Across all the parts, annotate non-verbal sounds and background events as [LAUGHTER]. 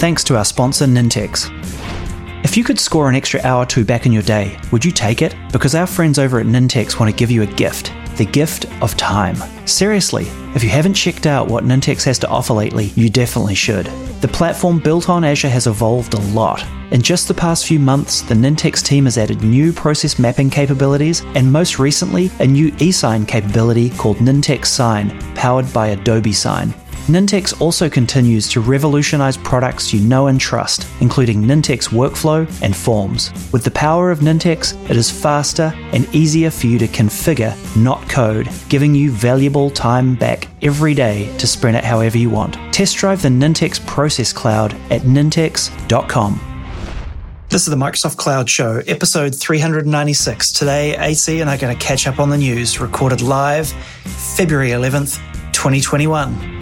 thanks to our sponsor Nintex. If you could score an extra hour or two back in your day, would you take it? Because our friends over at Nintex want to give you a gift the gift of time. Seriously, if you haven't checked out what Nintex has to offer lately, you definitely should. The platform built on Azure has evolved a lot. In just the past few months, the Nintex team has added new process mapping capabilities and most recently, a new eSign capability called Nintex Sign, powered by Adobe Sign. Nintex also continues to revolutionize products you know and trust, including Nintex Workflow and Forms. With the power of Nintex, it is faster and easier for you to configure, not code, giving you valuable time back every day to sprint it however you want. Test drive the Nintex Process Cloud at nintex.com. This is the Microsoft Cloud Show, episode 396. Today, AC and I are going to catch up on the news, recorded live February 11th, 2021.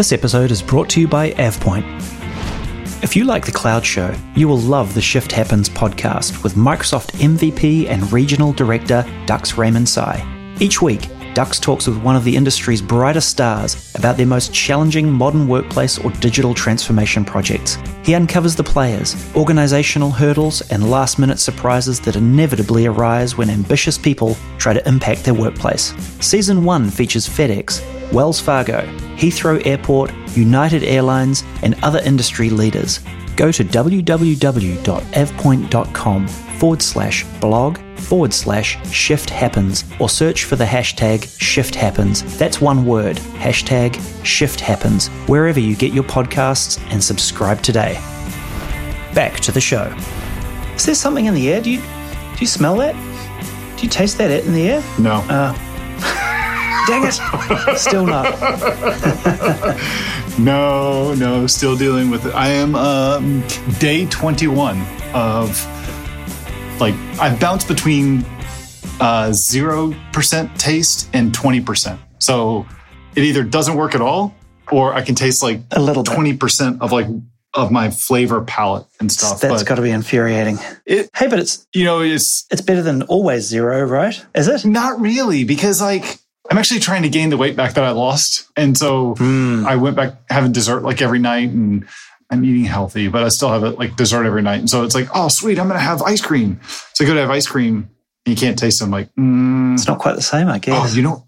This episode is brought to you by AvePoint. If you like the Cloud Show, you will love the Shift Happens podcast with Microsoft MVP and Regional Director Dux Raymond Sy. Each week, Dux talks with one of the industry's brightest stars about their most challenging modern workplace or digital transformation projects. He uncovers the players, organizational hurdles, and last minute surprises that inevitably arise when ambitious people try to impact their workplace. Season 1 features FedEx, Wells Fargo, Heathrow Airport, United Airlines, and other industry leaders. Go to www.avepoint.com forward slash blog forward slash shift happens or search for the hashtag shift happens. That's one word, hashtag shift happens, wherever you get your podcasts and subscribe today. Back to the show. Is there something in the air? Do you, do you smell that? Do you taste that in the air? No. Uh, [LAUGHS] dang it. Still not. [LAUGHS] no, no, still dealing with it. I am um, day 21 of like, I've bounced between uh, 0% taste and 20%. So it either doesn't work at all or I can taste like A little 20% of like, of my flavor palette and stuff. That's got to be infuriating. it, Hey, but it's you know, it's it's better than always zero, right? Is it? Not really, because like I'm actually trying to gain the weight back that I lost. And so I went back having dessert like every night and I'm eating healthy, but I still have it like dessert every night. And so it's like, oh, sweet, I'm going to have ice cream. So I go to have ice cream and you can't taste it. I'm like, mm, It's not quite the same, I oh, guess. you know,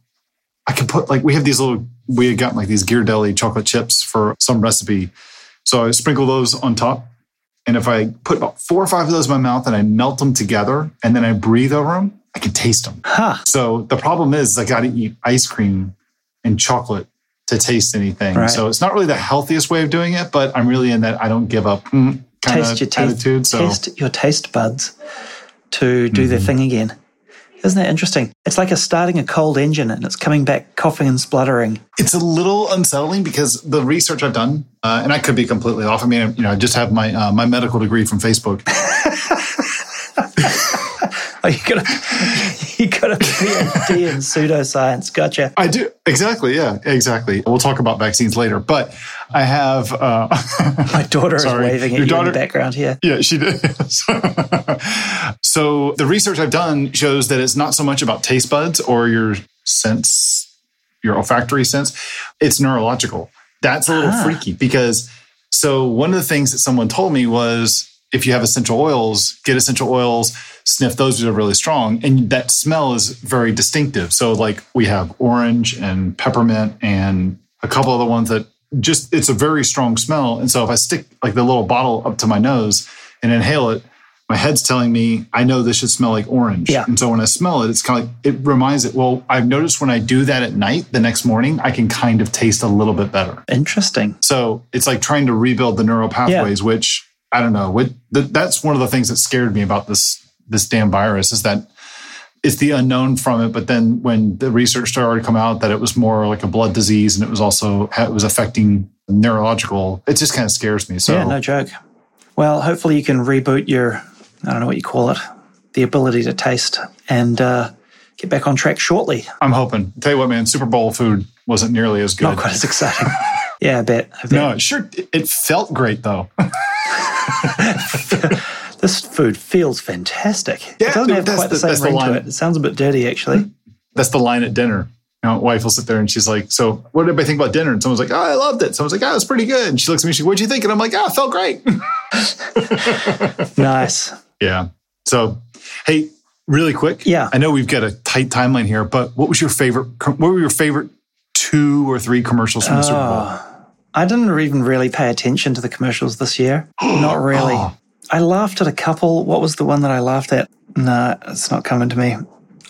I can put like, we have these little, we had gotten like these Ghirardelli chocolate chips for some recipe. So I sprinkle those on top. And if I put about four or five of those in my mouth and I melt them together and then I breathe over them, I can taste them. huh. So the problem is I got to eat ice cream and chocolate to taste anything. Right. So it's not really the healthiest way of doing it, but I'm really in that I don't give up mm, kind Taste of your attitude. So Test your taste buds to do their thing again. Isn't that interesting? It's like a starting a cold engine and it's coming back coughing and spluttering. it's a little unsettling because the research I've done, uh, and I could be completely off. I mean, you know, I just have my uh, my medical degree from Facebook. [LAUGHS] Are you got a [LAUGHS] you got a PhD in pseudoscience. Gotcha. I do exactly, yeah, exactly. We'll talk about vaccines later, but I have. Uh, [LAUGHS] My daughter Sorry. is waving at Your you in the background here. Yeah, she did. [LAUGHS] so the research I've done shows that it's not so much about taste buds or your sense, your olfactory sense. It's neurological. That's a little Ah. freaky because so one of the things that someone told me was if you have essential oils, get essential oils, sniff those that are really strong. And that smell is very distinctive. So like we have orange and peppermint and a couple other ones that just it's a very strong smell. And so if I stick like the little bottle up to my nose and inhale it, my head's telling me I know this should smell like orange. Yeah. And so when I smell it, it's kind of like it reminds it. Well, I've noticed when I do that at night, the next morning, I can kind of taste a little bit better. Interesting. So it's like trying to rebuild the neural pathways, which I don't know. What th- that's one of the things that scared me about this this damn virus is that it's the unknown from it. But then when the research started to come out that it was more like a blood disease and it was also it was affecting neurological, it just kind of scares me. So yeah, no joke. Well, hopefully you can reboot your I don't know what you call it, the ability to taste and uh, get back on track shortly. I'm hoping. Tell you what, man, Super Bowl food wasn't nearly as good. Not quite as exciting. [LAUGHS] yeah, I bet. I bet. No, it sure it felt great though. [LAUGHS] [LAUGHS] This food feels fantastic. Yeah, it doesn't have quite the, the- same the ring to it. It sounds a bit dirty, actually. Hmm. That's the line at dinner. my wife will sit there and she's like, "So, what did everybody think about dinner?" And someone's like, "Oh, I loved it." Someone's like, "Oh, it was pretty good." And she looks at me, she, "What'd you think?" And I'm like, "Ah, oh, it felt great." [LAUGHS] nice. Yeah. So, hey, really quick. Yeah. I know we've got a tight timeline here, but what was your favorite? What were your favorite two or three commercials from the Super Bowl? Ah. I didn't even really pay attention to the commercials this year. [GASPS] Not really. Oh. I laughed at a couple. What was the one that I laughed at? No, it's not coming to me.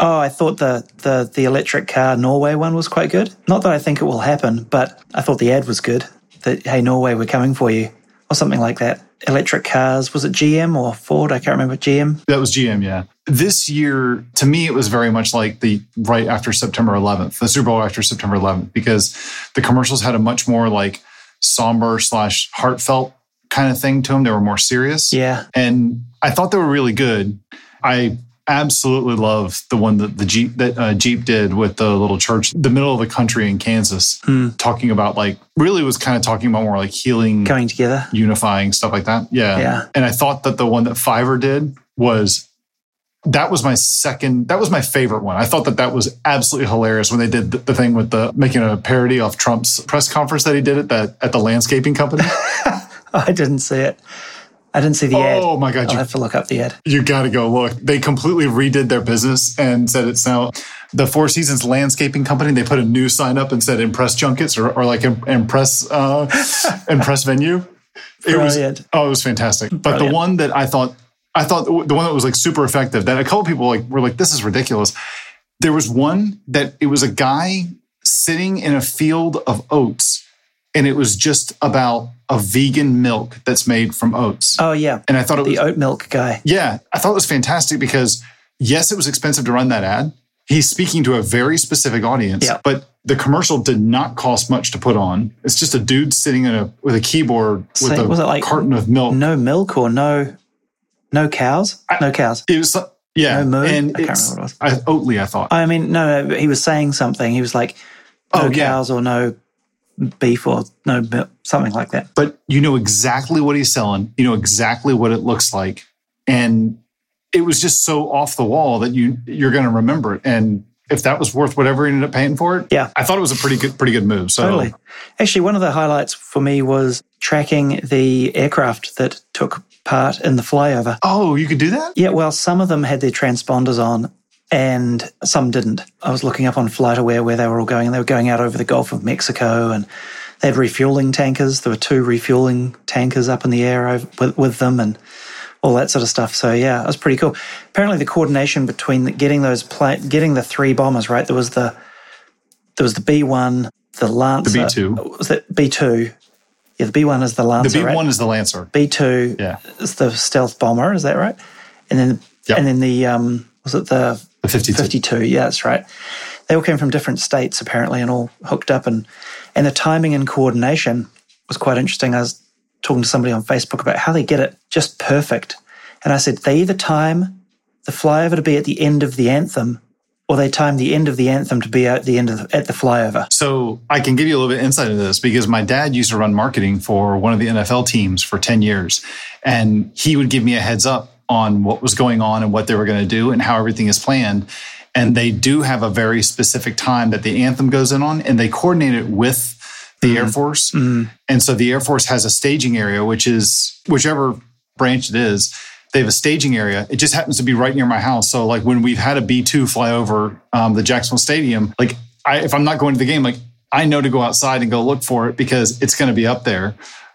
Oh, I thought the, the the electric car Norway one was quite good. Not that I think it will happen, but I thought the ad was good. That hey Norway, we're coming for you, or something like that. Electric cars. Was it GM or Ford? I can't remember. GM. That was GM, yeah. This year, to me, it was very much like the right after September 11th, the Super Bowl after September 11th, because the commercials had a much more like somber slash heartfelt kind of thing to them. They were more serious. Yeah. And I thought they were really good. I absolutely love the one that the Jeep that uh, Jeep did with the little church, the middle of the country in Kansas, Mm. talking about like really was kind of talking about more like healing, Coming together. unifying stuff like that. Yeah, Yeah. And I thought that the one that Fiverr did was that was my second that was my favorite one i thought that that was absolutely hilarious when they did the, thing with the making a parody of trump's press conference that he did at that at the landscaping company [LAUGHS] I didn't see it. I didn't see the ad. oh my god I'll you have to look up the ad. You got to go look. They completely redid their business and said it's now the Four Seasons Landscaping Company. They put a new sign up and said "Impress Junkets" or, or like "Impress uh, [LAUGHS] Impress Venue." It was Brilliant. oh, it was fantastic. But Brilliant. the one that I thought I thought the one that was like super effective that a couple people like were like, "This is ridiculous." There was one that it was a guy sitting in a field of oats, and it was just about a vegan milk that's made from oats. Oh yeah, and I thought it was the oat milk guy. yeah, I thought it was fantastic because yes, it was expensive to run that ad. He's speaking to a very specific audience, Yeah. but the commercial did not cost much to put on. It's just a dude sitting in a with a keyboard with So a was it like carton of milk. No milk or no no cows? No cows. It was yeah, No and I can't remember what it was. I, Oatly. I thought. I mean, no, no, he was saying something. He was like, no Oh, yeah. cows or no beef or no milk, something like that. but you know exactly what he's selling. You know exactly what it looks like, and it was just so off the wall that you you're going to remember it. And if that was worth whatever he ended up paying for it, Yeah. I thought it was a pretty good pretty good move. So Totally. Actually, one of the highlights for me was tracking the aircraft that took part in the flyover. oh, you could do that. Yeah, well, some of them had their transponders on and some didn't. I was looking up on FlightAware where they were all going, and they were going out over the Gulf of Mexico and they had refueling tankers. There were two refueling tankers up in the air over, with, with them and all that sort of stuff. So, yeah, it was pretty cool. Apparently, the coordination between the, getting those pla- getting the three bombers, right? There was the there was the B1, the Lancer. B2. Was that B2? Yeah, the B1 is the Lancer. The B right? one is the Lancer. B2 Yeah. is the stealth bomber, is that right? And then Yep. and then the um was it the The 52. 52? Yeah, that's right. They all came from different states apparently and all hooked up and and the timing and coordination was quite interesting. I was talking to somebody on Facebook about how they get it just perfect. And I said they either time the flyover to be at the end of the anthem or they time the end of the anthem to be at the end of the, at the flyover. So I can give you a little bit of insight into this because my dad used to run marketing for one of the NFL teams for 10 years. And he would give me a heads up on what was going on and what they were going to do and how everything is planned. And they do have a very specific time that the anthem goes in on, and they coordinate it with the Air mm-hmm. Force. Mm-hmm. And so the Air Force has a staging area, which is whichever branch it is, they have a staging area. It just happens to be right near my house. So like when we've had a B two fly over um, the Jacksonville Stadium, like I, if I'm not going to the game, like I know to go outside and go look for it because it's going to be up there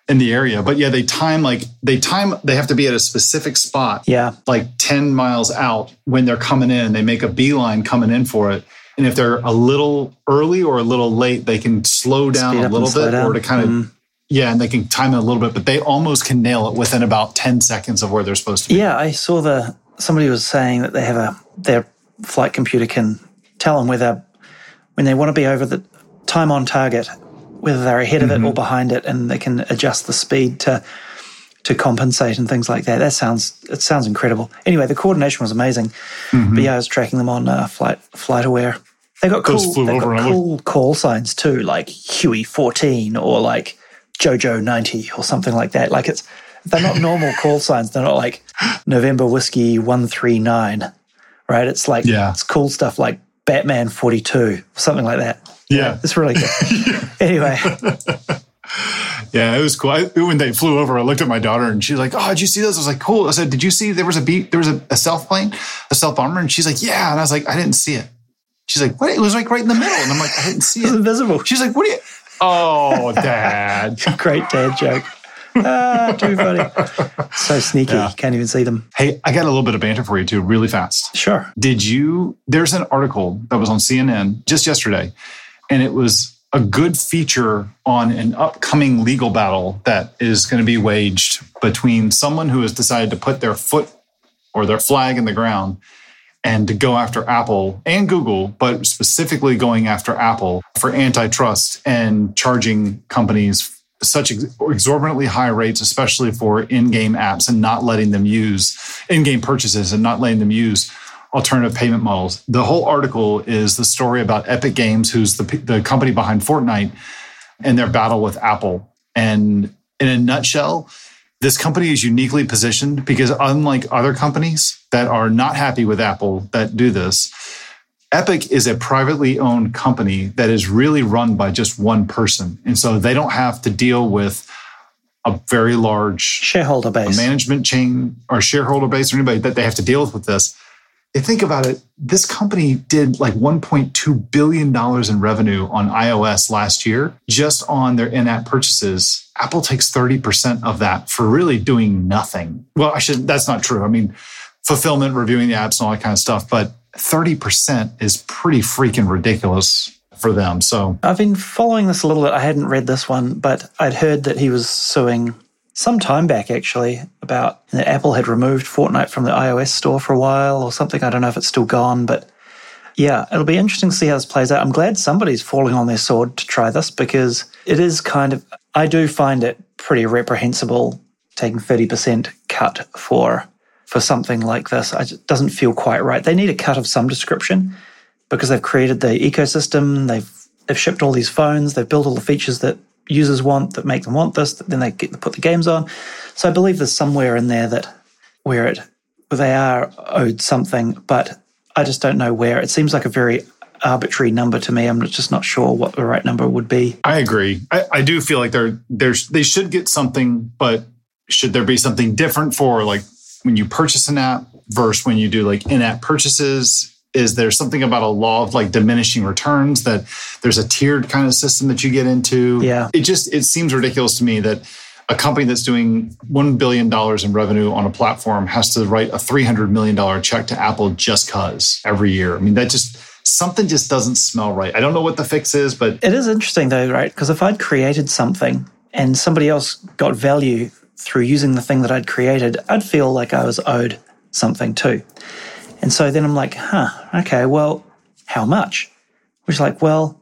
in the area. But yeah, they time like they time they have to be at a specific spot Yeah. like 10 miles out when they're coming in. They make a beeline coming in for it. And if they're a little early or a little late, they can slow down a little bit down. or to kind of, Mhm. Yeah, and they can time it a little bit, but they almost can nail it within about 10 seconds of where they're supposed to be. Yeah, I saw the somebody was saying that they have a their flight computer can tell them whether when they want to be over the time on target, whether they're ahead of it or behind it, and they can adjust the speed to to compensate and things like that. That sounds it sounds incredible. Anyway, the coordination was amazing. But yeah, I was tracking them on uh, flight FlightAware. They got Those cool, they got cool call signs too, like Huey fourteen or like Jojo ninety or something like that. Like it's they're not normal [LAUGHS] call signs. They're not like November whiskey one three nine, right? It's like Yeah. it's cool stuff like Batman 42, or something like that. Yeah. It's really good. [LAUGHS] anyway, [LAUGHS] Yeah, it was cool. I, when they flew over, I looked at my daughter and she's like, "Oh, did you see those?" I was like, "Cool." I said, "Did you see there was a beat? There was a, a stealth plane, a stealth bomber?" And she's like, "Yeah." And I was like, "I didn't see it." She's like, "What?" It was like right in the middle, and I'm like, "I didn't see it's it." invisible. She's like, "What are you?" Oh, Dad. [LAUGHS] Great dad joke. Ah, too funny. So sneaky. Yeah. Can't even see them. hey, I got a little bit of banter for you too, really fast. Sure. Did you? There's an article that was on CNN just yesterday, and it was a good feature on an upcoming legal battle that is going to be waged between someone who has decided to put their foot or their flag in the ground and to go after Apple and Google, but specifically going after Apple for antitrust and charging companies such ex- exorbitantly high rates, especially for in-game apps and not letting them use in-game purchases and not letting them use alternative payment models. The whole article is the story about Epic Games, who's the, the company behind Fortnite, and their battle with Apple. And in a nutshell, this company is uniquely positioned because unlike other companies that are not happy with Apple that do this, Epic is a privately owned company that is really run by just one person. And so they don't have to deal with a very large Shareholder base. management chain or shareholder base or anybody that they have to deal with with this. You think about it, this company did like $1.2 billion in revenue on iOS last year, just on their in app purchases. Apple takes 30% of that for really doing nothing. Well, I should, that's not true. I mean, fulfillment, reviewing the apps, and all that kind of stuff. But 30% is pretty freaking ridiculous for them. So, I've been following this a little bit. I hadn't read this one, but I'd heard that he was suing some time back actually about that Apple had removed Fortnite from the iOS store for a while or something. I don't know if it's still gone, but yeah, it'll be interesting to see how this plays out. I'm glad somebody's falling on their sword to try this because it is kind of, I do find it pretty reprehensible taking 30% cut for for something like this. It doesn't feel quite right. They need a cut of some description because they've created the ecosystem, they've they've shipped all these phones, they've built all the features that users want that make them want this, then they get to put the games on. So I believe there's somewhere in there that where it where they are owed something, but I just don't know where. It seems like a very arbitrary number to me. I'm just not sure what the right number would be. I agree. I, I do feel like they're there's they should get something, but should there be something different for like when you purchase an app versus when you do like in-app purchases? Is there something about a law of like diminishing returns that there's a tiered kind of system that you get into? Yeah. It just it seems ridiculous to me that a company that's doing $1 billion in revenue on a platform has to write a $300 million check to Apple just cause every year. I mean, that just, something just doesn't smell right. I don't know what the fix is, but It is interesting though, right? Because if I'd created something and somebody else got value through using the thing that I'd created, I'd feel like I was owed something too. And so then I'm like, huh, okay, well, how much? Which is like, well,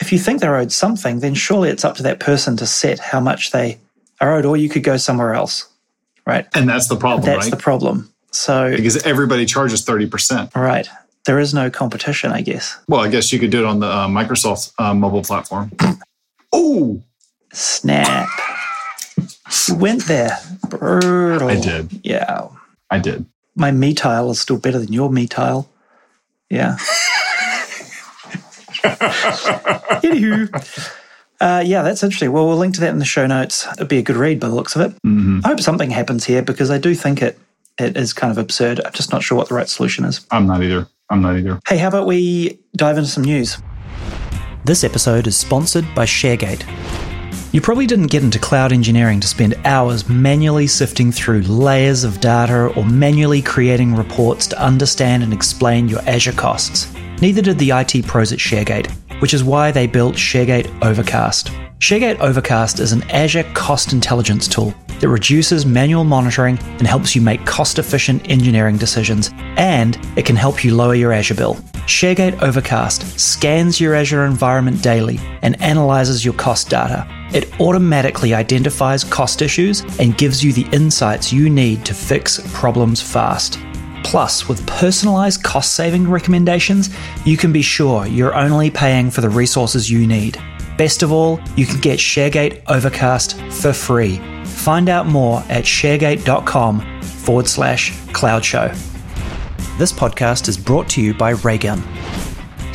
if you think they're owed something, then surely it's up to that person to set how much they are owed, or you could go somewhere else, right? and that's the problem, That's right? the problem. So, because everybody charges 30%. right, there is no competition, I guess. Well, I guess you could do it on the uh, Microsoft uh, mobile platform. [CLEARS THROAT] oh, Snap. you went there. Brutal. I did. Yeah. I did. My me tile is still better than your me tile. Yeah. [LAUGHS] Anywho. Uh, yeah, that's interesting. Well, we'll link to that in the show notes. It'd be a good read by the looks of it. Mm-hmm. I hope something happens here because I do think it it is kind of absurd. I'm just not sure what the right solution is. I'm not either. I'm not either. Hey, how about we dive into some news? This episode is sponsored by ShareGate. You probably didn't get into cloud engineering to spend hours manually sifting through layers of data or manually creating reports to understand and explain your Azure costs. Neither did the IT pros at ShareGate, which is why they built ShareGate Overcast. ShareGate Overcast is an Azure cost intelligence tool that reduces manual monitoring and helps you make cost efficient engineering decisions, and it can help you lower your Azure bill. ShareGate Overcast scans your Azure environment daily and analyzes your cost data. It automatically identifies cost issues and gives you the insights you need to fix problems fast. Plus, with personalized cost saving recommendations, you can be sure you're only paying for the resources you need. Best of all, you can get ShareGate Overcast for free. Find out more at sharegate.com forward slash cloud show. This podcast is brought to you by Raygun.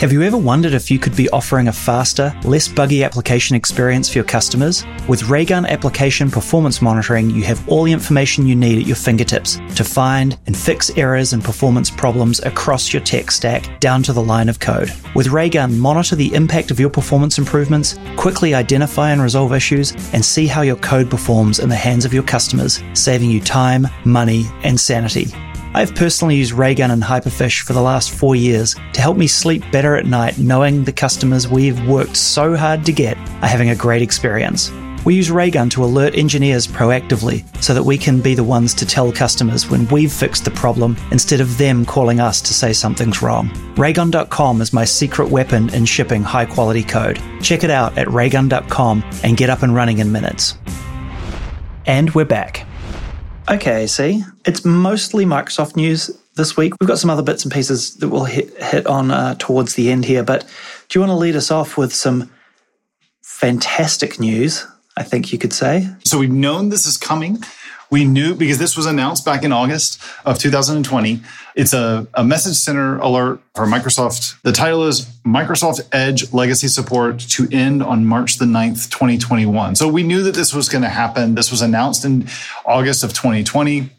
Have you ever wondered if you could be offering a faster, less buggy application experience for your customers? With Raygun Application Performance Monitoring, you have all the information you need at your fingertips to find and fix errors and performance problems across your tech stack down to the line of code. With Raygun, monitor the impact of your performance improvements, quickly identify and resolve issues, and see how your code performs in the hands of your customers, saving you time, money, and sanity. I've personally used Raygun and Hyperfish for the last four years to help me sleep better at night knowing the customers we've worked so hard to get are having a great experience. We use Raygun to alert engineers proactively so that we can be the ones to tell customers when we've fixed the problem instead of them calling us to say something's wrong. Raygun.com is my secret weapon in shipping high quality code. Check it out at raygun.com and get up and running in minutes. And we're back. Okay, see, it's mostly Microsoft news this week. We've got some other bits and pieces that we'll hit, hit on uh, towards the end here, but do you want to lead us off with some fantastic news? I think you could say. So we've known this is coming. We knew because this was announced back in August of 2020. It's a, a message center alert for Microsoft. The title is Microsoft Edge Legacy Support to end on March the 9th, 2021. So we knew that this was going to happen. This was announced in August of 2020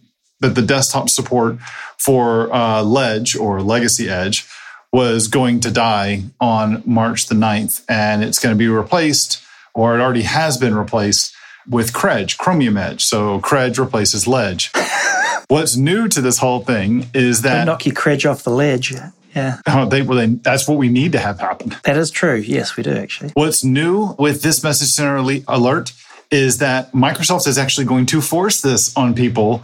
that the desktop support for uh, Ledge or Legacy Edge was going to die on March the 9th and it's going to be replaced or it already has been replaced with Credge, Chromium Edge. So Credge replaces Ledge. [LAUGHS] What's new to this whole thing is that Don't knock your Credge off the ledge. Yeah. Oh, they, well, then that's what we need to have happen. That is true. Yes, we do actually. What's new with this message center alert is that Microsoft is actually going to force this on people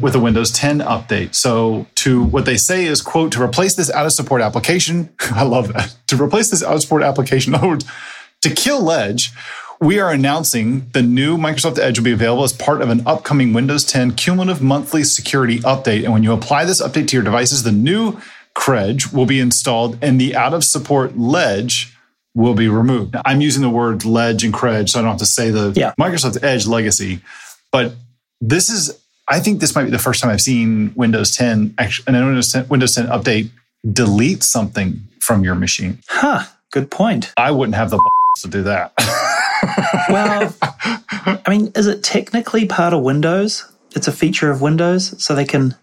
with a Windows 10 update. So to what they say is, quote, to replace this out of support application, [LAUGHS] I love that. To replace this out of support application, [LAUGHS] to kill Ledge, we are announcing the new Microsoft Edge will be available as part of an upcoming Windows 10 cumulative monthly security update. And when you apply this update to your devices, the new Credge will be installed and the out of support Ledge will be removed. Now, I'm using the word Ledge and Credge, so I don't have to say the yeah. Microsoft Edge legacy. But this is, I think this might be the first time I've seen Windows 10, actually, an Windows 10, Windows 10 update delete something from your machine. Huh. Good point. I wouldn't have the b to do that. [LAUGHS] well, I mean, is it technically part of Windows? It's a feature of Windows, so they can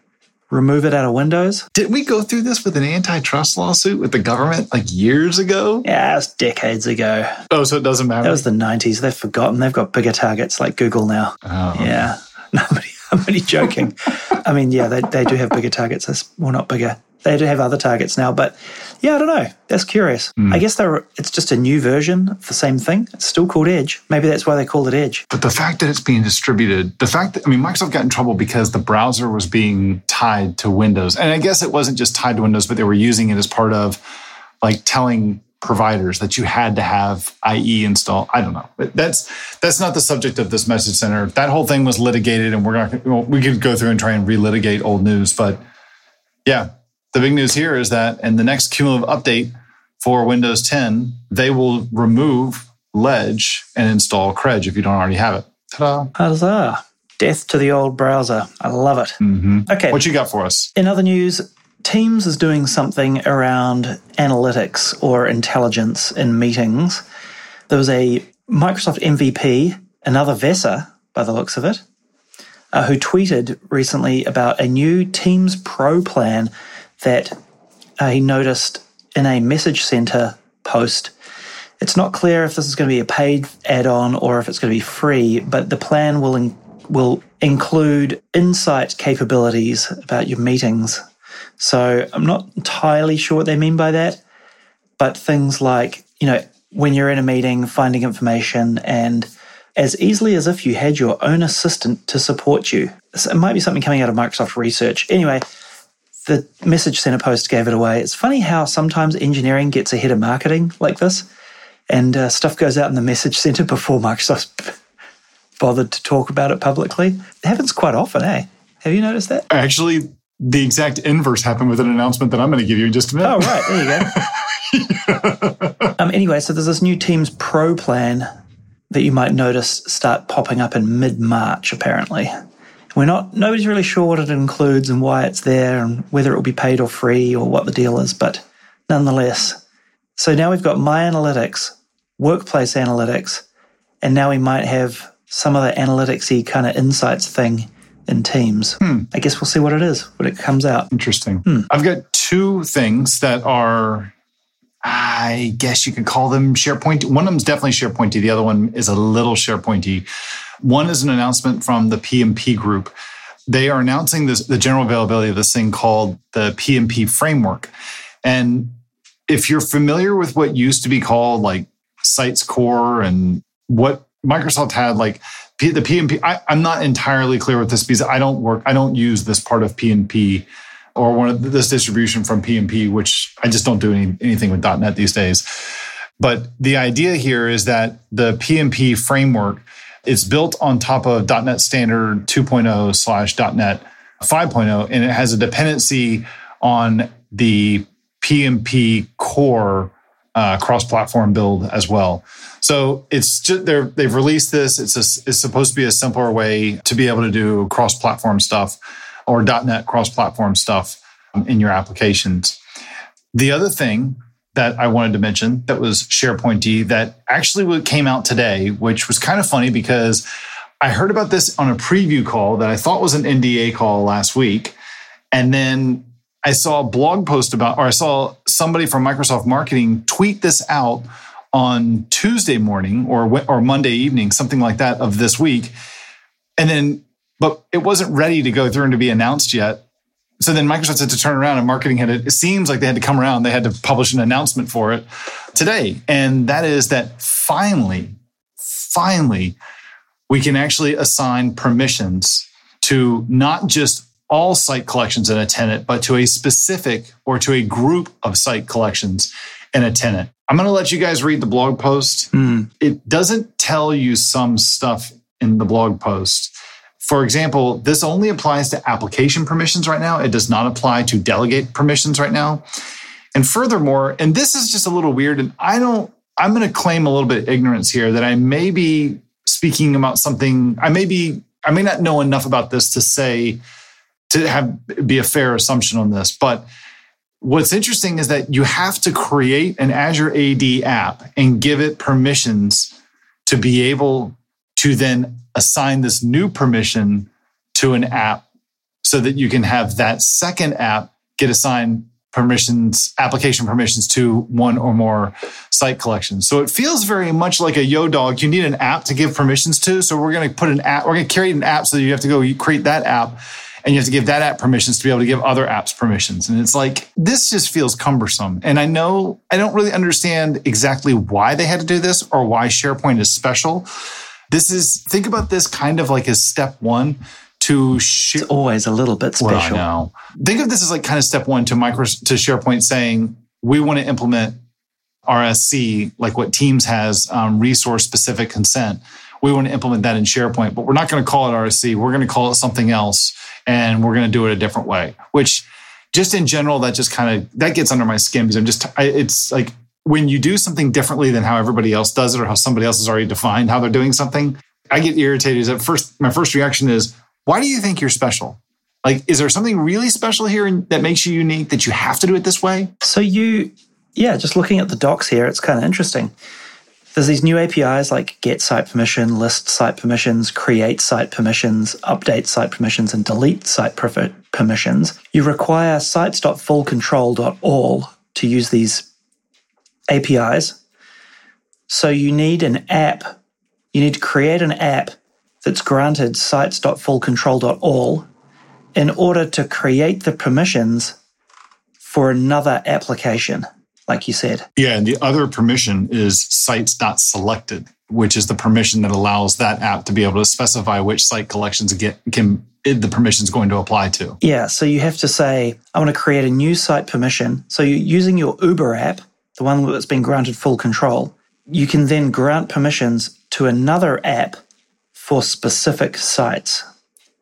remove it out of Windows. Did we go through this with an antitrust lawsuit with the government like years ago? Yeah, it was decades ago. Oh, so it doesn't matter. That was the 90s. They've forgotten. They've got bigger targets like Google now. Oh. Yeah. [LAUGHS] No, [LAUGHS] I'm only joking. I mean, yeah, they, they do have bigger targets. Well, not bigger. They do have other targets now, but yeah, I don't know. That's curious. Mm. I guess they're it's just a new version of the same thing. It's still called Edge. Maybe that's why they called it Edge. But the fact that it's being distributed, the fact that I mean, Microsoft got in trouble because the browser was being tied to Windows, and I guess it wasn't just tied to Windows, but they were using it as part of like telling providers that you had to have IE install. I don't know. That's that's not the subject of this message center. That whole thing was litigated, and we're not. Well, we could go through and try and relitigate old news, but yeah, the big news here is that in the next cumulative update for Windows 10, they will remove Ledge and install Credge if you don't already have it. Ta-da! Huzzah! Death to the old browser. I love it. Mm-hmm. Okay. What you got for us? In other news, Teams is doing something around analytics or intelligence in meetings. There was a Microsoft MVP, another Vesa by the looks of it, uh, who tweeted recently about a new Teams Pro plan that uh, he noticed in a message center post. It's not clear if this is going to be a paid add-on or if it's going to be free, but the plan will in- will include insight capabilities about your meetings. So I'm not entirely sure what they mean by that, but things like you know when you're in a meeting, finding information and as easily as if you had your own assistant to support you. So it might be something coming out of Microsoft research. Anyway, the message center post gave it away. It's funny how sometimes engineering gets ahead of marketing like this, and uh, stuff goes out in the message center [LAUGHS] before Microsoft bothered to talk about it publicly. It happens quite often, eh? Have you noticed that? Actually, the exact inverse happened with an announcement that I'm going to give you in just a minute. Oh, right. There you go. [LAUGHS] [LAUGHS] um, anyway, so there's this new Teams Pro plan that you might notice start popping up in mid March, apparently. We're not, nobody's really sure what it includes and why it's there and whether it will be paid or free or what the deal is, but nonetheless, So now we've got My Analytics, Workplace Analytics, and now we might have some other analyticsy kind of insights thing in Teams. Hmm. I guess we'll see what it is when it comes out. Interesting. Hmm. I've got two things that are, I guess you could call them SharePoint. One of them is definitely SharePointy. The other one is a little SharePointy. One is an announcement from the PnP group. They are announcing this, the general availability of this thing called the PnP framework. And if you're familiar with what used to be called like Sites Core and what Microsoft had, like the PnP, I, I'm not entirely clear with this because I don't work, I don't use this part of PnP or one of this distribution from PnP, which I just don't do any, anything with .NET these days. But the idea here is that the PnP framework is built on top of .NET Standard 2.0 slash .NET 5.0, and it has a dependency on the PnP core uh, cross-platform build as well. So it's just they're, they've released this. It's a, it's supposed to be a simpler way to be able to do cross-platform stuff or .NET cross-platform stuff in your applications. The other thing that I wanted to mention that was SharePoint D that actually came out today, which was kind of funny because I heard about this on a preview call that I thought was an NDA call last week. And then I saw a blog post about, or I saw somebody from Microsoft Marketing tweet this out on Tuesday morning or, or Monday evening, something like that of this week. And then, but it wasn't ready to go through and to be announced yet so then Microsoft had to turn around and marketing had to, it seems like they had to come around. They had to publish an announcement for it today. And that is that finally, finally, we can actually assign permissions to not just all site collections in a tenant, but to a specific or to a group of site collections in a tenant. I'm going to let you guys read the blog post. Mm. It doesn't tell you some stuff in the blog post for example, this only applies to application permissions right now. It does not apply to delegate permissions right now. And furthermore, and this is just a little weird, and I don't, I'm going to claim a little bit of ignorance here that I may be speaking about something, I may be, I may not know enough about this to say, to have be a fair assumption on this. But what's interesting is that you have to create an Azure AD app and give it permissions to be able to then assign this new permission to an app so that you can have that second app get assigned permissions, application permissions to one or more site collections. So it feels very much like a yo dog. You need an app to give permissions to. So we're going to put an app, we're going to create an app so you have to go create that app and you have to give that app permissions to be able to give other apps permissions. And it's like, this just feels cumbersome. And I know I don't really understand exactly why they had to do this or why SharePoint is special. This is think about this kind of like as step one to sh- it's always a little bit special. Well, I know. Think of this as like kind of step one to micro to SharePoint saying we want to implement RSC like what Teams has um, resource specific consent. We want to implement that in SharePoint, but we're not going to call it RSC. We're going to call it something else, and we're going to do it a different way. Which, just in general, that just kind of that gets under my skin because I'm just I, it's like when you do something differently than how everybody else does it or how somebody else has already defined how they're doing something, I get irritated. Is At first, my first reaction is, why do you think you're special? Like, is there something really special here that makes you unique that you have to do it this way? So you, yeah, just looking at the docs here, it's kind of interesting. There's these new APIs like get site permission, list site permissions, create site permissions, update site permissions, and delete site permissions. You require sites.fullcontrol.all to use these APIs. So you need an app. You need to create an app that's granted sites.fullcontrol.all in order to create the permissions for another application, like you said. Yeah, and the other permission is sites.selected, which is the permission that allows that app to be able to specify which site collections get can the permission is going to apply to. Yeah, so you have to say, I want to create a new site permission. So you're using your Uber app the one that's been granted full control, you can then grant permissions to another app for specific sites.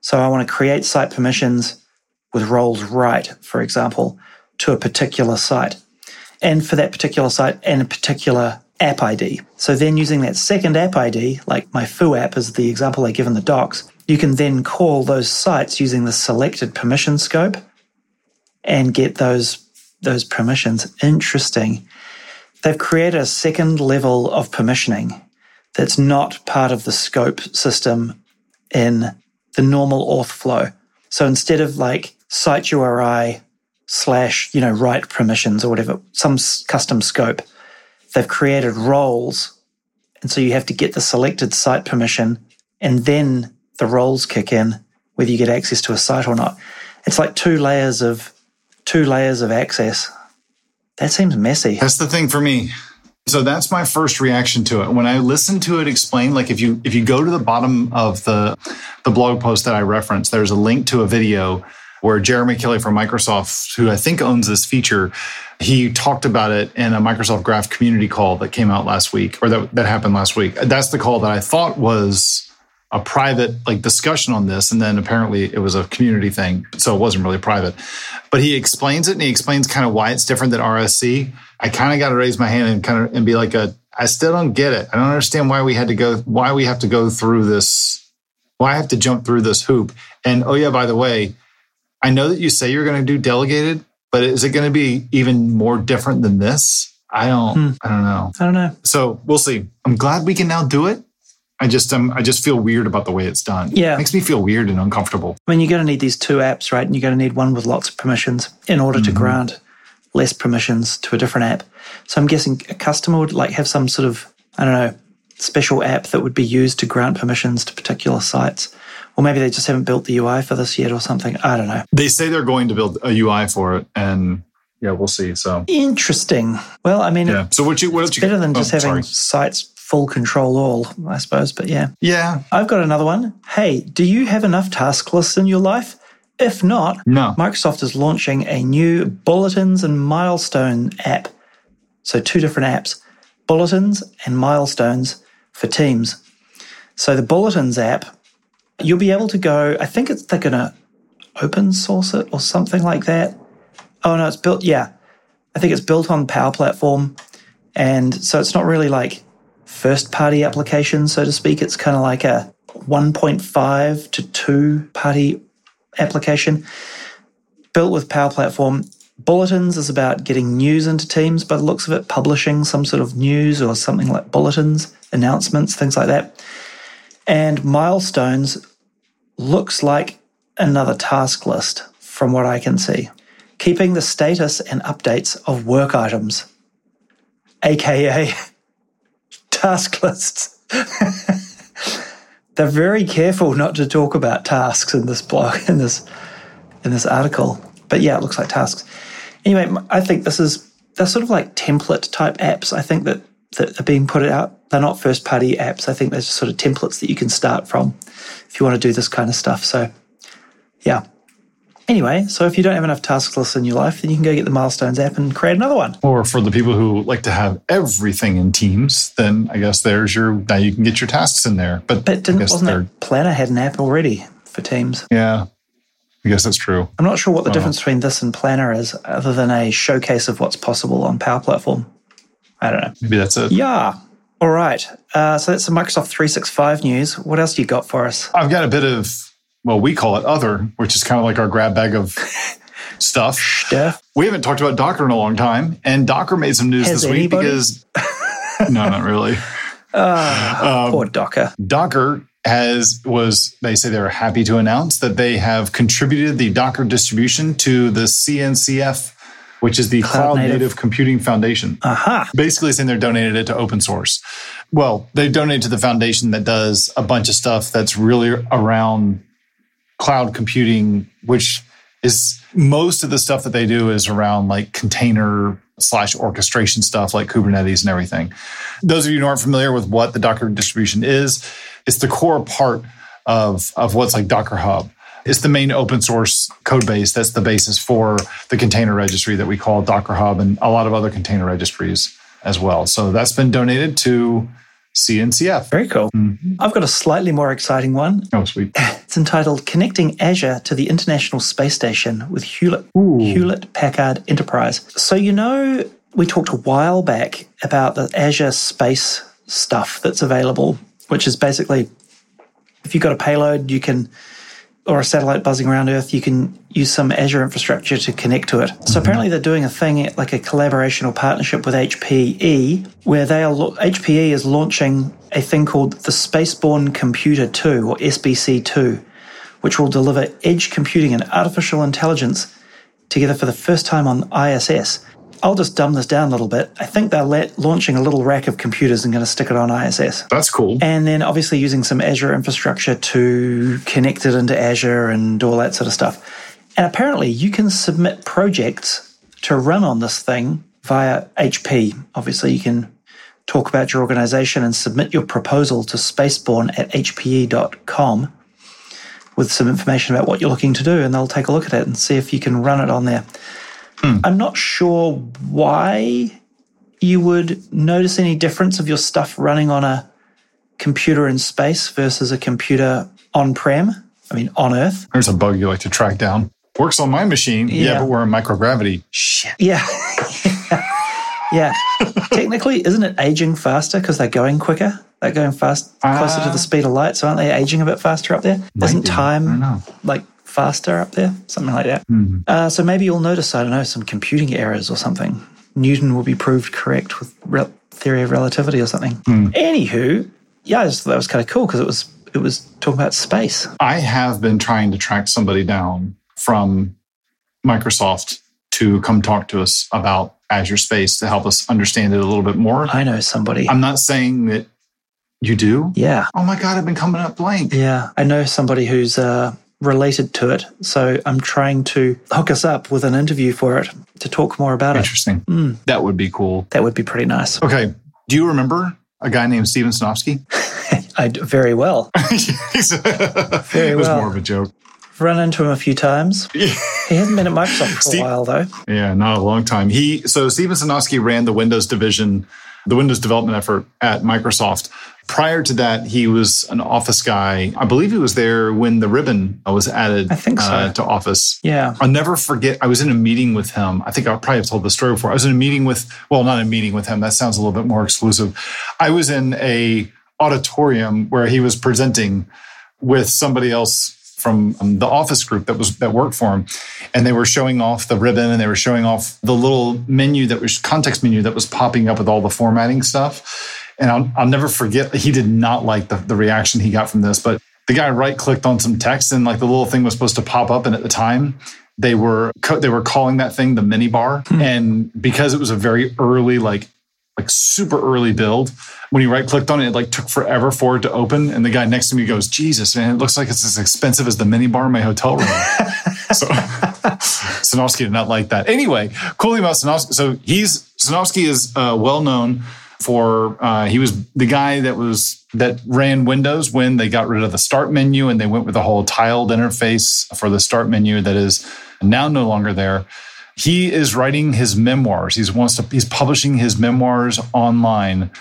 So I want to create site permissions with roles right, for example, to a particular site, and for that particular site and a particular app ID. So then using that second app ID, like my Foo app is the example I give in the docs, you can then call those sites using the selected permission scope and get those those permissions. Interesting they've created a second level of permissioning that's not part of the scope system in the normal auth flow. So instead of like site URI slash, you know, write permissions or whatever, some custom scope, they've created roles. And so you have to get the selected site permission and then the roles kick in, whether you get access to a site or not. It's like two layers of two layers of access. That seems messy. That's the thing for me. So that's my first reaction to it. When I listen to it explained, like if you if you go to the bottom of the the blog post that I referenced, there's a link to a video where Jeremy Kelly from Microsoft, who I think owns this feature, he talked about it in a Microsoft Graph community call that came out last week, or that, that happened last week. That's the call that I thought was a private like discussion on this and then apparently it was a community thing so it wasn't really private. But he explains it and he explains kind of why it's different than rsc i kind of got to raise my hand and kind of and be like a i still don't get it. I don't understand why we had to go why we have to go through this why i have to jump through this hoop. And oh yeah by the way i know that you say you're going to do delegated but is it going to be even more different than this i don't hmm. i don't know i don't know so we'll see i'm glad we can now do it I just um, I just feel weird about the way it's done. Yeah, it makes me feel weird and uncomfortable. I mean, you're going to need these two apps, right? And you're going to need one with lots of permissions in order mm-hmm. to grant less permissions to a different app. So I'm guessing a customer would like have some sort of I don't know special app that would be used to grant permissions to particular sites. Or maybe they just haven't built the UI for this yet or something. I don't know. They say they're going to build a UI for it, and yeah, we'll see. So interesting. Well, I mean, yeah. So what you what it's better than oh, just oh, having sorry. sites full control all, I suppose. But yeah. Yeah. I've got another one. Hey, do you have enough task lists in your life? If not, no. Microsoft is launching a new bulletins and milestone app. So, two different apps bulletins and milestones for teams. So, the bulletins app, you'll be able to go, I think it's they're to open source it or something like that. Oh, no, it's built, yeah. I think it's built on Power Platform. And so it's not really like first party application, so to speak. It's kind of like a 1.5 to 2 party application built with Power Platform. Bulletins is about getting news into Teams, by the looks of it, publishing some sort of news or something like bulletins, announcements, things like that. And milestones looks like another task list from what I can see. Keeping the status and updates of work items, aka [LAUGHS] task lists. [LAUGHS] They're very careful not to talk about tasks in this blog in this in this article. But yeah, it looks like tasks. Anyway, I think this is they're sort of like template type apps. I think that that are being put out. They're not first party apps. I think they're sort of templates that you can start from if you want to do this kind of stuff. So yeah, Anyway, so if you don't have enough task lists in your life, then you can go get the Milestones app and create another one. Or for the people who like to have everything in Teams, then I guess there's your now you can get your tasks in there. But, but didn't wasn't that Planner had an app already for Teams? Yeah, I guess that's true. I'm not sure what the difference between this and Planner is, other than a showcase of what's possible on Power Platform. I don't know. Maybe that's it. Yeah. All right. Uh, so that's the Microsoft 365 news. What else do you got for us? I've got a bit of well, we call it other, which is kind of like our grab bag of [LAUGHS] stuff. Stuff. We haven't talked about Docker in a long time, and Docker made some news Has this anybody? week because [LAUGHS] no, not really. Uh, um, poor Docker. Docker has was they say they're happy to announce that they have contributed the Docker distribution to the CNCF which is the Cloud, Cloud Native. Native. Computing Foundation. Aha. Basically saying they're donated it to open source. Well, they donated to the foundation that does a bunch of stuff that's really around cloud computing, which is most of the stuff that they do is around like container slash orchestration stuff like Kubernetes and everything. Those of you who aren't familiar with what the Docker distribution is, it's the core part of, of what's like Docker Hub. It's the main open source code base that's the basis for the container registry that we call Docker Hub and a lot of other container registries as well. So that's been donated to CNCF. Very cool. Mm-hmm. I've got a slightly more exciting one. Oh, sweet. [LAUGHS] It's entitled Connecting Azure to the International Space Station with Hewlett, Hewlett Packard Enterprise. So, you know, we talked a while back about the Azure Space stuff that's available, which is basically if you've got a payload, you can or a satellite buzzing around Earth, you can use some Azure infrastructure to connect to it. So mm-hmm. apparently they're doing a thing like a collaboration or partnership with HPE, where they are HPE is launching a thing called the Spaceborne Computer 2 or SBC2, which will deliver edge computing and artificial intelligence together for the first time on ISS. I'll just dumb this down a little bit. I think they're la- launching a little rack of computers and going to stick it on ISS. That's cool. And then obviously using some Azure infrastructure to connect it into Azure and all that sort of stuff. And apparently you can submit projects to run on this thing via HP. Obviously, you can talk about your organization and submit your proposal to spaceborne at hpe.com with some information about what you're looking to do, and they'll take a look at it and see if you can run it on there. Hmm. I'm not sure why you would notice any difference of your stuff running on a computer in space versus a computer on prem. I mean, on Earth. There's a bug you like to track down. Works on my machine. Yeah, yeah but we're in microgravity. Shit. Yeah. [LAUGHS] yeah. Technically, isn't it aging faster because they're going quicker? They're going fast, closer uh, to the ah. speed of light. So aren't they aging a bit faster up there? Isn't time like faster up there, something like that. Mm. Uh, so maybe you'll notice, I don't know, some computing errors or something. Newton will be proved correct with re- theory of relativity or something. Mm. Anywho, yeah, I just thought that was kind of cool because it was it was talking about space. I have been trying to track somebody down from Microsoft to come talk to us about Azure Space to help us understand it a little bit more. I know somebody. I'm not saying that you do. Yeah. Oh my God, I've been coming up blank. Yeah. I know somebody who's uh, related to it. So I'm trying to hook us up with an interview for it to talk more about Interesting. it. Interesting. Mm. That would be cool. That would be pretty nice. Okay. Do you remember a guy named Steven Sinofsky? [LAUGHS] I do, very well. [LAUGHS] very it was well. more of a joke. Run into him a few times. [LAUGHS] he hasn't been at Microsoft for Steve, a while, though. Yeah, not a long time. He so Steven Sinofsky ran the Windows division, the Windows development effort at Microsoft Prior to that, he was an Office guy. I believe he was there when the ribbon was added I think so. uh, to Office. Yeah. I'll never forget. I was in a meeting with him. I think I probably have told the story before. I was in a meeting with, well, not a meeting with him. That sounds a little bit more exclusive. I was in a auditorium where he was presenting with somebody else from um, the office group that was that worked for him and they were showing off the ribbon and they were showing off the little menu that was context menu that was popping up with all the formatting stuff and I'll, I'll never forget, he did not like the, the reaction he got from this, but the guy right clicked on some text and like the little thing was supposed to pop up. And at the time, they were they were calling that thing the mini bar, hmm. and because it was a very early like like super early build, when you right clicked on it, it like took forever for it to open. And the guy next to me goes, "Jesus, man, it looks like it's as expensive as the mini bar in my hotel room." [LAUGHS] so [LAUGHS] Sinofsky did not like that. Anyway, cool about Sinofsky. So he's Sinofsky is uh, well known for uh, he was the guy that was that ran Windows when they got rid of the start menu and they went with a whole tiled interface for the start menu that is now no longer there. He is writing his memoirs. He's wants to he's publishing his memoirs online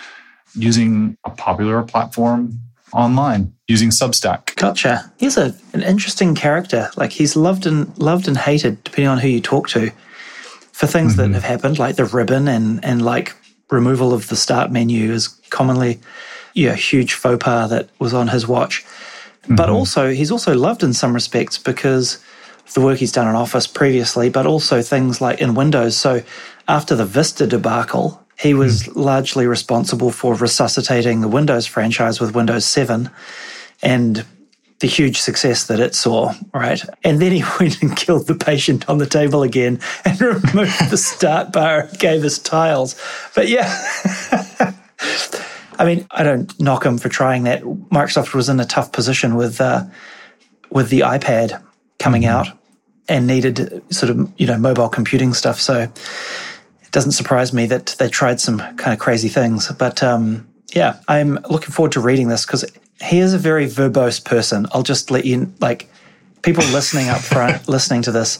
using a popular platform online using Substack. Gotcha. He's a, an interesting character. Like he's loved and loved and hated depending on who you talk to for things mm-hmm. that have happened, like the ribbon and and like removal of the start menu is commonly yeah, a huge faux pas that was on his watch. Mm-hmm. But also, he's also loved in some respects because the work he's done in Office previously, but also things like in Windows. So after the Vista debacle, he was mm. largely responsible for resuscitating the Windows franchise with Windows 7 and the huge success that it saw, right? And then he [LAUGHS] went and killed the patient on the table again and [LAUGHS] removed the start bar, and gave us tiles. But yeah. [LAUGHS] I mean, I don't knock him for trying that. Microsoft was in a tough position with uh, with the iPad coming mm-hmm. out and needed sort of you know mobile computing stuff. So it doesn't surprise me that they tried some kind of crazy things. But um, yeah, I'm looking forward to reading this because he is a very verbose person. I'll just let you like people [LAUGHS] listening up front, listening to this.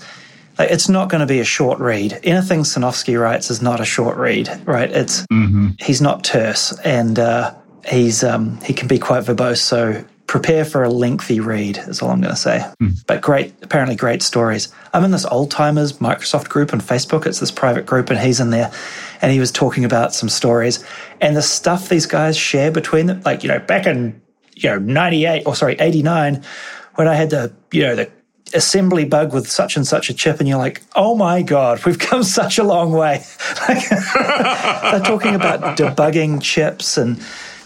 Like, it's not going to be a short read. Anything Sinofsky writes is not a short read, right? It's mm-hmm. he's not terse, and uh, he's um, he can be quite verbose. So prepare for a lengthy read is all I'm going to say. Mm. But great, apparently great stories. I'm in this old timers Microsoft group on Facebook. It's this private group, and he's in there, and he was talking about some stories and the stuff these guys share between them. Like you know, back in you know, 98 or sorry, 89 when I had the, you know, the assembly bug with such and such a chip, and you're like, oh my God, we've come [LAUGHS] such a long way. [LAUGHS] [LAUGHS] they're talking about debugging chips and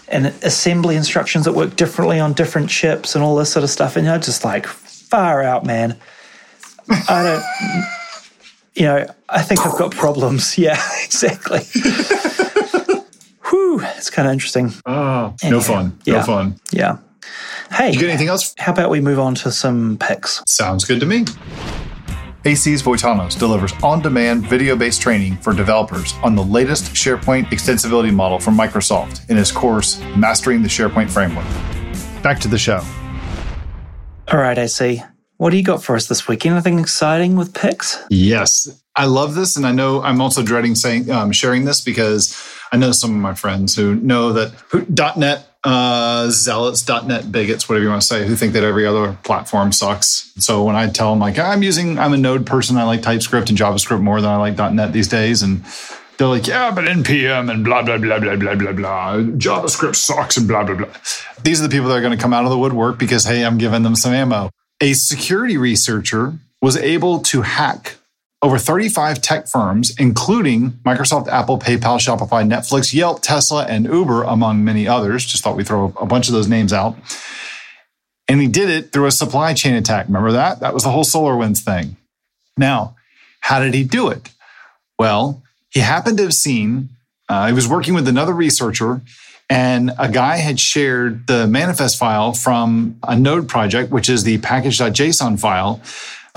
and assembly instructions that work differently on different chips and all this sort of stuff. And you're just like, far out, man. I don't, you know, I think I've got problems. [LAUGHS] Yeah, [LAUGHS] exactly. Whew, it's kind of interesting. Oh, anyway, no fun. Yeah, no fun. Yeah. Hey, you got anything else? How about we move on to some picks? Sounds good to me. AC's Voitanos delivers on demand video based training for developers on the latest SharePoint extensibility model from Microsoft in his course, Mastering the SharePoint Framework. Back to the show. All right, AC. What do you got for us this week? Anything exciting with picks? Yes. I love this. And I know I'm also dreading saying, um, sharing this because I know some of my friends who know that who, .NET uh, zealots, .NET bigots, whatever you want to say, who think that every other platform sucks. So when I tell them like I'm using, I'm a Node person, I like TypeScript and JavaScript more than I like .NET these days, and they're like, yeah, but npm and blah blah blah blah blah blah blah, JavaScript sucks and blah blah blah. These are the people that are going to come out of the woodwork because hey, I'm giving them some ammo. A security researcher was able to hack over 35 tech firms, including Microsoft, Apple, PayPal, Shopify, Netflix, Yelp, Tesla, and Uber, among many others. Just thought we'd throw a bunch of those names out. And he did it through a supply chain attack. Remember that? That was the whole SolarWinds thing. Now, how did he do it? Well, he happened to have seen, uh, he was working with another researcher, and a guy had shared the manifest file from a node project, which is the package.json file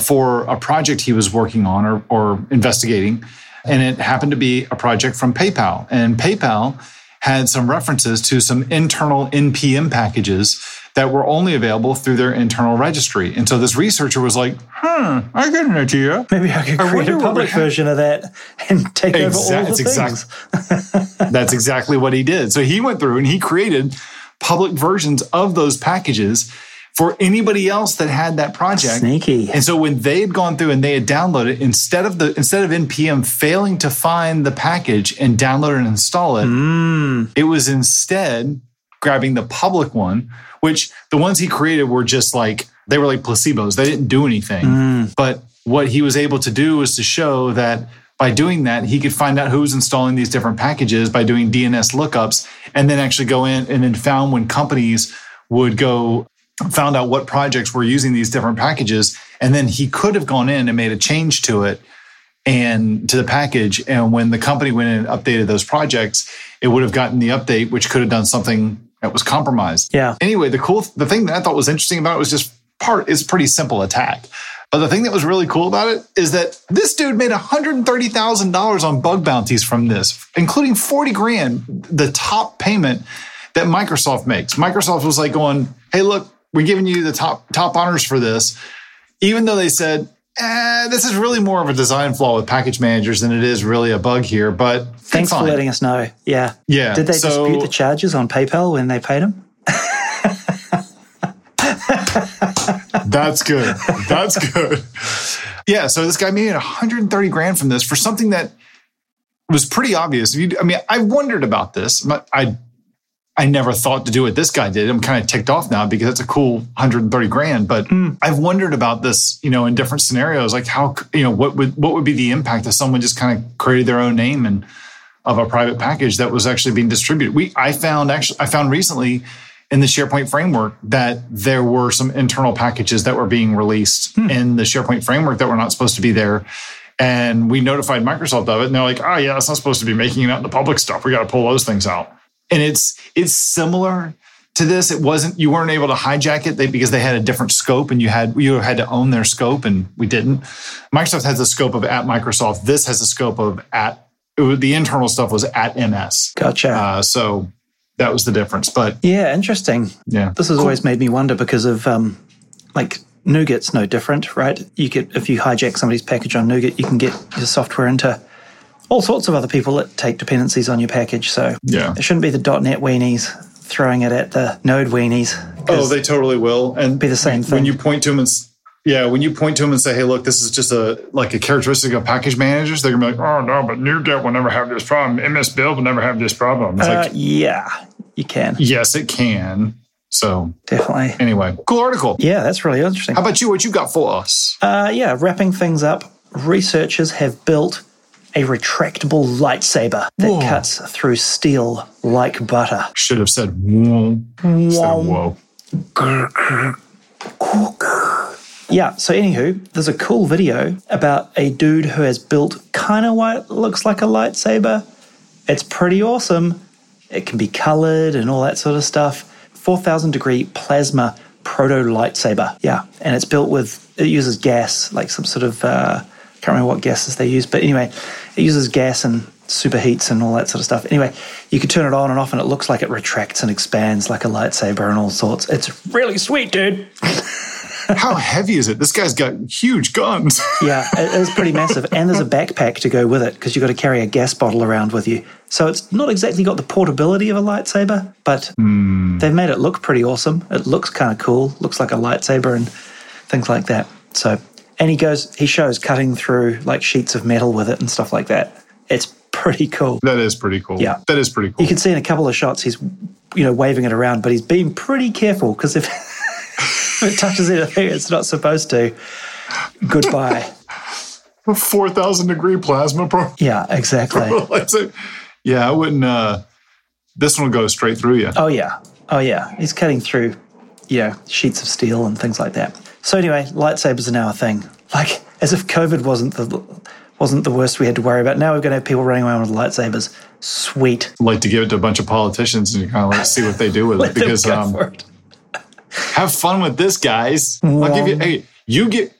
for a project he was working on or, or investigating. And it happened to be a project from PayPal. And PayPal had some references to some internal NPM packages that were only available through their internal registry. And so this researcher was like, huh, I got an idea. Maybe I could create a public version of that and take over all the things. [LAUGHS] that's exactly what he did. So he went through and he created public versions of those packages for anybody else that had that project. Sneaky. And so when they had gone through and they had downloaded instead of the instead of npm failing to find the package and download and install it, mm. it was instead grabbing the public one, which the ones he created were just like they were like placebos. They didn't do anything. Mm. But what he was able to do was to show that by doing that, he could find out who's installing these different packages by doing DNS lookups and then actually go in and then found when companies would go found out what projects were using these different packages. And then he could have gone in and made a change to it and to the package. And when the company went in and updated those projects, it would have gotten the update, which could have done something that was compromised. Yeah. Anyway, the cool, the thing that I thought was interesting about it was just part is pretty simple attack. But the thing that was really cool about it is that this dude made $130,000 on bug bounties from this, including 40 grand, the top payment that Microsoft makes. Microsoft was like going, Hey, look, we're giving you the top top honors for this, even though they said eh, this is really more of a design flaw with package managers than it is really a bug here. But thanks for letting us know. Yeah, yeah. Did they so, dispute the charges on PayPal when they paid them? [LAUGHS] That's good. That's good. Yeah. So this guy made 130 grand from this for something that was pretty obvious. You, I mean, I wondered about this. I I never thought to do what this guy did. I'm kind of ticked off now because it's a cool 130 grand. But mm. I've wondered about this, you know, in different scenarios, like how, you know, what would what would be the impact if someone just kind of created their own name and of a private package that was actually being distributed. We I found actually I found recently in the SharePoint framework that there were some internal packages that were being released hmm. in the SharePoint framework that were not supposed to be there. And we notified Microsoft of it, and they're like, "Oh yeah, it's not supposed to be making it out in the public stuff. We got to pull those things out." And it's it's similar to this. It wasn't you weren't able to hijack it because they had a different scope, and you had you had to own their scope, and we didn't. Microsoft has the scope of at Microsoft. This has the scope of at was, the internal stuff was at MS. Gotcha. Uh, so that was the difference. But yeah, interesting. Yeah, this has cool. always made me wonder because of um, like NuGet's no different, right? You get if you hijack somebody's package on NuGet, you can get your software into all sorts of other people that take dependencies on your package. So yeah, it shouldn't be the .NET weenies throwing it at the Node weenies. Oh, they totally will, and be the same thing. When you point to them and yeah, when you point to them and say, "Hey, look, this is just a like a characteristic of package managers," they're gonna be like, "Oh no, but NuGet will never have this problem. MS Build will never have this problem." It's uh, like, yeah, you can. Yes, it can. So Definitely. anyway, cool article. Yeah, that's really interesting. How about you? What you got for us? Uh, yeah, wrapping things up, researchers have built a retractable lightsaber that Whoa. cuts through steel like butter. Should have said whoa. Instead of whoa. Yeah, so anywho, there's a cool video about a dude who has built kind of what looks like a lightsaber. It's pretty awesome. It can be colored and all that sort of stuff. 4,000 degree plasma proto lightsaber. Yeah, and it's built with, it uses gas, like some sort of, uh, can't remember what gases they use, but anyway, it uses gas and superheats and all that sort of stuff. Anyway, you can turn it on and off and it looks like it retracts and expands like a lightsaber and all sorts. It's really sweet, dude. [LAUGHS] How heavy is it? This guy's got huge guns. [LAUGHS] Yeah, it is pretty massive. And there's a backpack to go with it because you've got to carry a gas bottle around with you. So it's not exactly got the portability of a lightsaber, but hmm. they've made it look pretty awesome. It looks kind of cool, looks like a lightsaber and things like that. So, and he goes, he shows cutting through like sheets of metal with it and stuff like that. It's pretty cool. that is pretty cool. Yeah. That is pretty cool. You can see in a couple of shots he's, you know, waving it around, but he's being pretty careful because if, [LAUGHS] if it touches anything it's not supposed to, goodbye. [LAUGHS] 4,000 degree plasma pro. Yeah, exactly. [LAUGHS] Yeah, I wouldn't. uh This one will go straight through you. Oh yeah, oh yeah. He's cutting through, you know, sheets of steel and things like that. So anyway, lightsabers are now a thing. Like as if COVID wasn't the wasn't the worst we had to worry about. Now we're going to have people running around with lightsabers. Sweet. like to give it to a bunch of politicians and kind of like see what they do with it [LAUGHS] because um, it. have fun with this, guys. I'll give you. Hey, you get.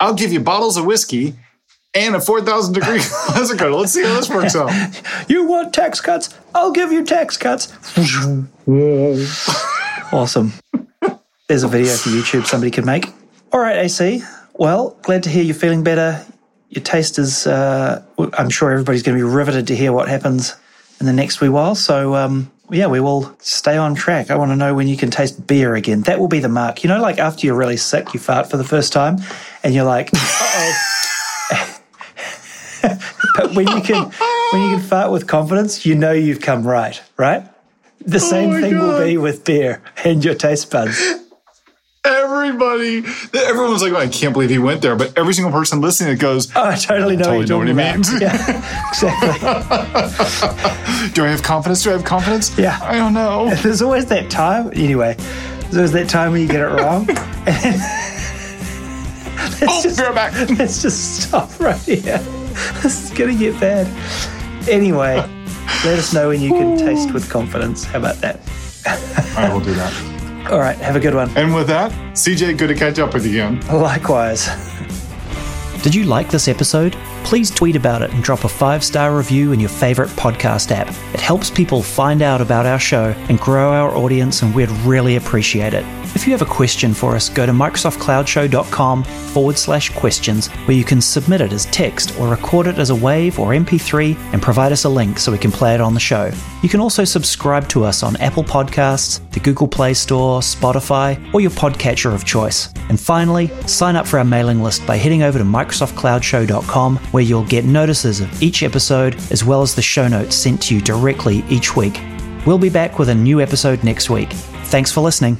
I'll give you bottles of whiskey and a four thousand degree [LAUGHS] laser cutter. Let's see how this works out. [LAUGHS] You want tax cuts? I'll give you tax cuts. awesome. There's a video for YouTube somebody could make. All right, AC. Well, glad to hear you're feeling better. Your taste is, uh, I'm sure everybody's going to be riveted to hear what happens in the next wee while. So, um, yeah, we will stay on track. I want to know when you can taste beer again. That will be the mark. You know, like after you're really sick, you fart for the first time and you're like, uh oh. [LAUGHS] but when you can when you can fart with confidence, you know you've come right, right? The same my thing will be with beer and your taste buds. Everybody, everyone's like, "Oh, I can't believe he went there. But every single person listening it goes, Oh, I totally know Totally what know what he means. Yeah, exactly. [LAUGHS] Do I have confidence? Do I have confidence? Yeah. I don't know. [LAUGHS] There's always that time. Anyway, there's always that time when you get it wrong. [LAUGHS] oh, be right back. Let's just stop right here. This is gonna get bad. Anyway, let us know when you can taste with confidence. How about that? Right, we'll do that. All right, have a good one. And with that, CJ, good to catch up with you again. Likewise. Did you like this episode? Please tweet about it and drop a five star review in your favorite podcast app. It helps people find out about our show and grow our audience, and we'd really appreciate it. If you have a question for us, go to MicrosoftCloudshow.com forward slash questions, where you can submit it as text or record it as a wave or MP3 and provide us a link so we can play it on the show. You can also subscribe to us on Apple Podcasts, the Google Play Store, Spotify, or your podcatcher of choice. And finally, sign up for our mailing list by heading over to MicrosoftCloudshow.com, where you'll get notices of each episode as well as the show notes sent to you directly each week. We'll be back with a new episode next week. Thanks for listening.